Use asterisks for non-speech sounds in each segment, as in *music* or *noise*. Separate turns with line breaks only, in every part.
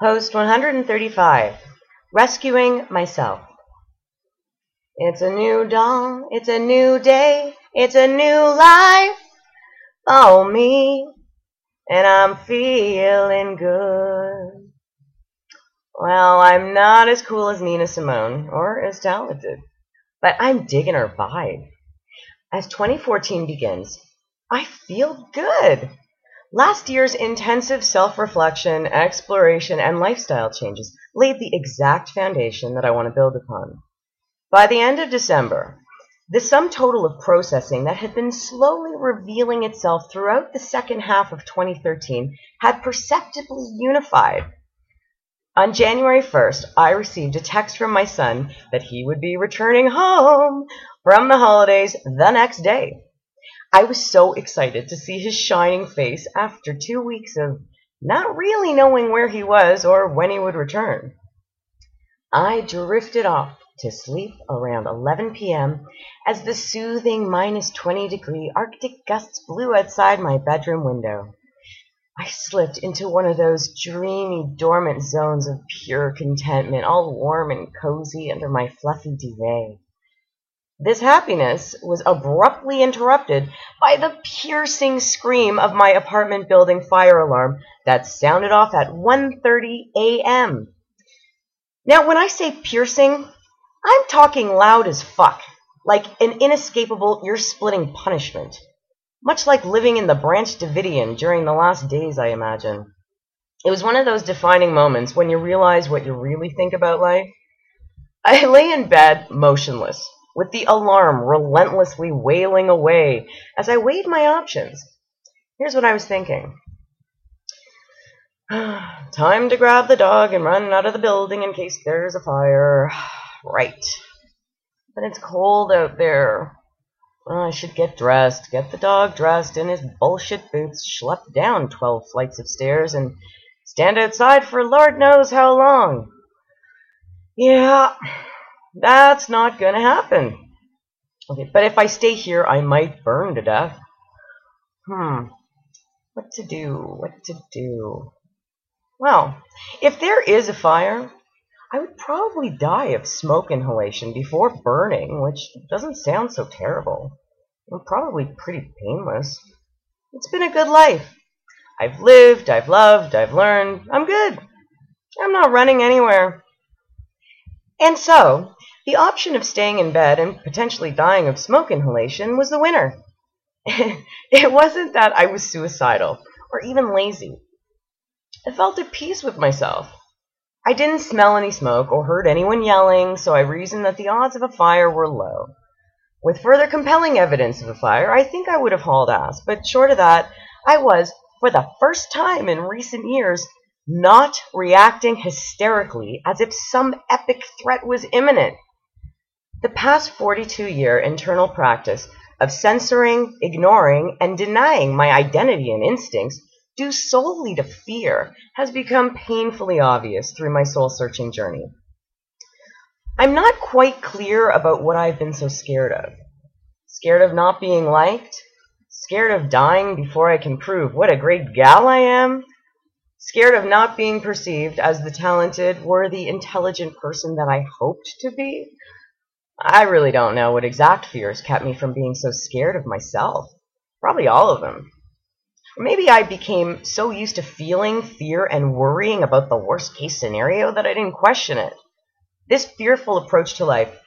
Post 135 Rescuing Myself. It's a new dawn, it's a new day, it's a new life Oh, me, and I'm feeling good. Well, I'm not as cool as Nina Simone or as talented, but I'm digging her vibe. As 2014 begins, I feel good. Last year's intensive self reflection, exploration, and lifestyle changes laid the exact foundation that I want to build upon. By the end of December, the sum total of processing that had been slowly revealing itself throughout the second half of 2013 had perceptibly unified. On January 1st, I received a text from my son that he would be returning home from the holidays the next day. I was so excited to see his shining face after two weeks of not really knowing where he was or when he would return. I drifted off to sleep around 11 p.m. as the soothing minus 20 degree Arctic gusts blew outside my bedroom window. I slipped into one of those dreamy, dormant zones of pure contentment, all warm and cozy under my fluffy duvet. This happiness was abruptly interrupted by the piercing scream of my apartment building fire alarm that sounded off at 1:30 a.m. Now, when I say piercing, I'm talking loud as fuck, like an inescapable ear-splitting punishment, much like living in the Branch Davidian during the last days, I imagine. It was one of those defining moments when you realize what you really think about life. I lay in bed, motionless, with the alarm relentlessly wailing away as I weighed my options. Here's what I was thinking. *sighs* Time to grab the dog and run out of the building in case there's a fire. *sighs* right. But it's cold out there. Well, I should get dressed, get the dog dressed in his bullshit boots, schlep down 12 flights of stairs, and stand outside for Lord knows how long. Yeah, that's not going to happen. Okay, but if I stay here, I might burn to death. Hmm. What to do? What to do? Well, if there is a fire, I would probably die of smoke inhalation before burning, which doesn't sound so terrible. And probably pretty painless. It's been a good life. I've lived, I've loved, I've learned. I'm good. I'm not running anywhere. And so, the option of staying in bed and potentially dying of smoke inhalation was the winner. *laughs* it wasn't that I was suicidal or even lazy. I felt at peace with myself. I didn't smell any smoke or heard anyone yelling, so I reasoned that the odds of a fire were low. With further compelling evidence of a fire, I think I would have hauled ass, but short of that, I was, for the first time in recent years, not reacting hysterically as if some epic threat was imminent. The past 42 year internal practice of censoring, ignoring, and denying my identity and instincts due solely to fear has become painfully obvious through my soul searching journey. I'm not quite clear about what I've been so scared of. Scared of not being liked? Scared of dying before I can prove what a great gal I am? Scared of not being perceived as the talented, worthy, intelligent person that I hoped to be. I really don't know what exact fears kept me from being so scared of myself. Probably all of them. Or maybe I became so used to feeling fear and worrying about the worst case scenario that I didn't question it. This fearful approach to life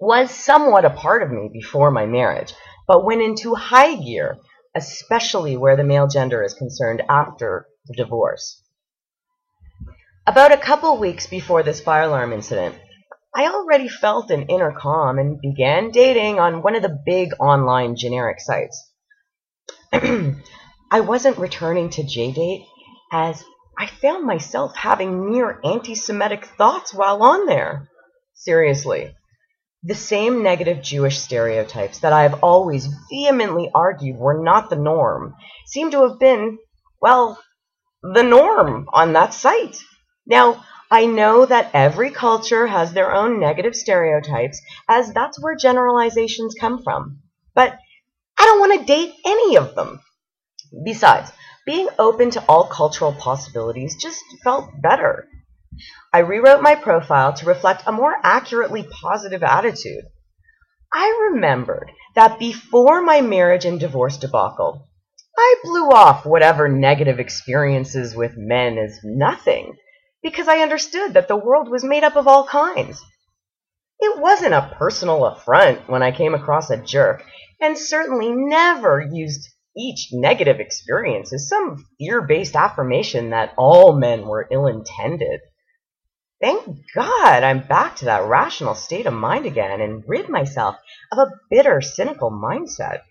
was somewhat a part of me before my marriage, but went into high gear, especially where the male gender is concerned after divorce. About a couple weeks before this fire alarm incident, I already felt an inner calm and began dating on one of the big online generic sites. *clears throat* I wasn't returning to JDate as I found myself having near anti Semitic thoughts while on there. Seriously. The same negative Jewish stereotypes that I have always vehemently argued were not the norm seem to have been, well, the norm on that site. Now, I know that every culture has their own negative stereotypes, as that's where generalizations come from. But I don't want to date any of them. Besides, being open to all cultural possibilities just felt better. I rewrote my profile to reflect a more accurately positive attitude. I remembered that before my marriage and divorce debacle, I blew off whatever negative experiences with men as nothing because I understood that the world was made up of all kinds. It wasn't a personal affront when I came across a jerk, and certainly never used each negative experience as some fear based affirmation that all men were ill intended. Thank God I'm back to that rational state of mind again and rid myself of a bitter, cynical mindset.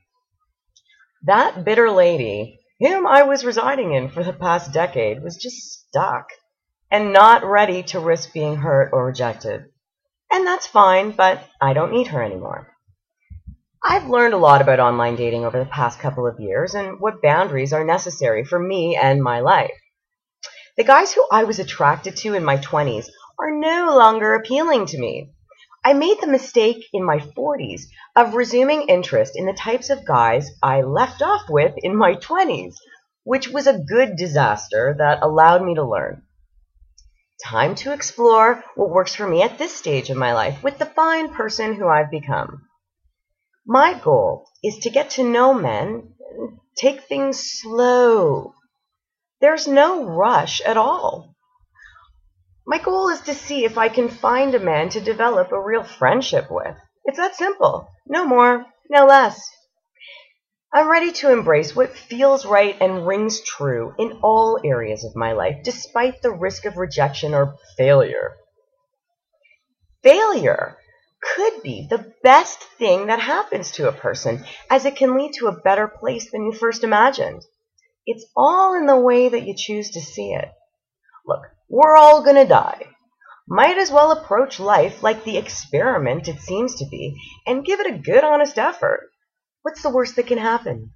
That bitter lady, whom I was residing in for the past decade, was just stuck and not ready to risk being hurt or rejected. And that's fine, but I don't need her anymore. I've learned a lot about online dating over the past couple of years and what boundaries are necessary for me and my life. The guys who I was attracted to in my 20s are no longer appealing to me. I made the mistake in my 40s of resuming interest in the types of guys I left off with in my 20s, which was a good disaster that allowed me to learn. Time to explore what works for me at this stage of my life with the fine person who I've become. My goal is to get to know men, take things slow. There's no rush at all. My goal is to see if I can find a man to develop a real friendship with. It's that simple. No more, no less. I'm ready to embrace what feels right and rings true in all areas of my life, despite the risk of rejection or failure. Failure could be the best thing that happens to a person, as it can lead to a better place than you first imagined. It's all in the way that you choose to see it. Look, we're all to die. Might as well approach life like the experiment it seems to be and give it a good honest effort. What's the worst that can happen?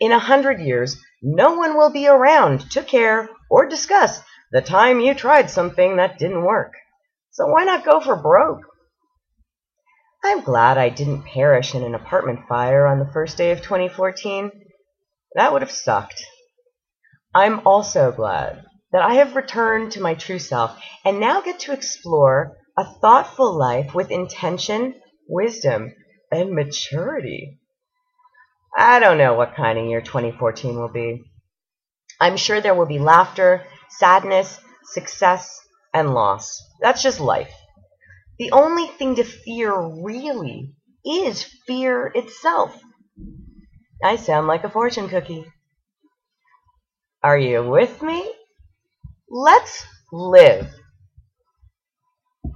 In a hundred years, no one will be around to care or discuss the time you tried something that didn't work. So why not go for broke? I'm glad I didn't perish in an apartment fire on the first day of 2014. That would have sucked. I'm also glad that I have returned to my true self and now get to explore a thoughtful life with intention, wisdom, and maturity. I don't know what kind of year 2014 will be. I'm sure there will be laughter, sadness, success, and loss. That's just life. The only thing to fear really is fear itself. I sound like a fortune cookie. Are you with me? Let's live.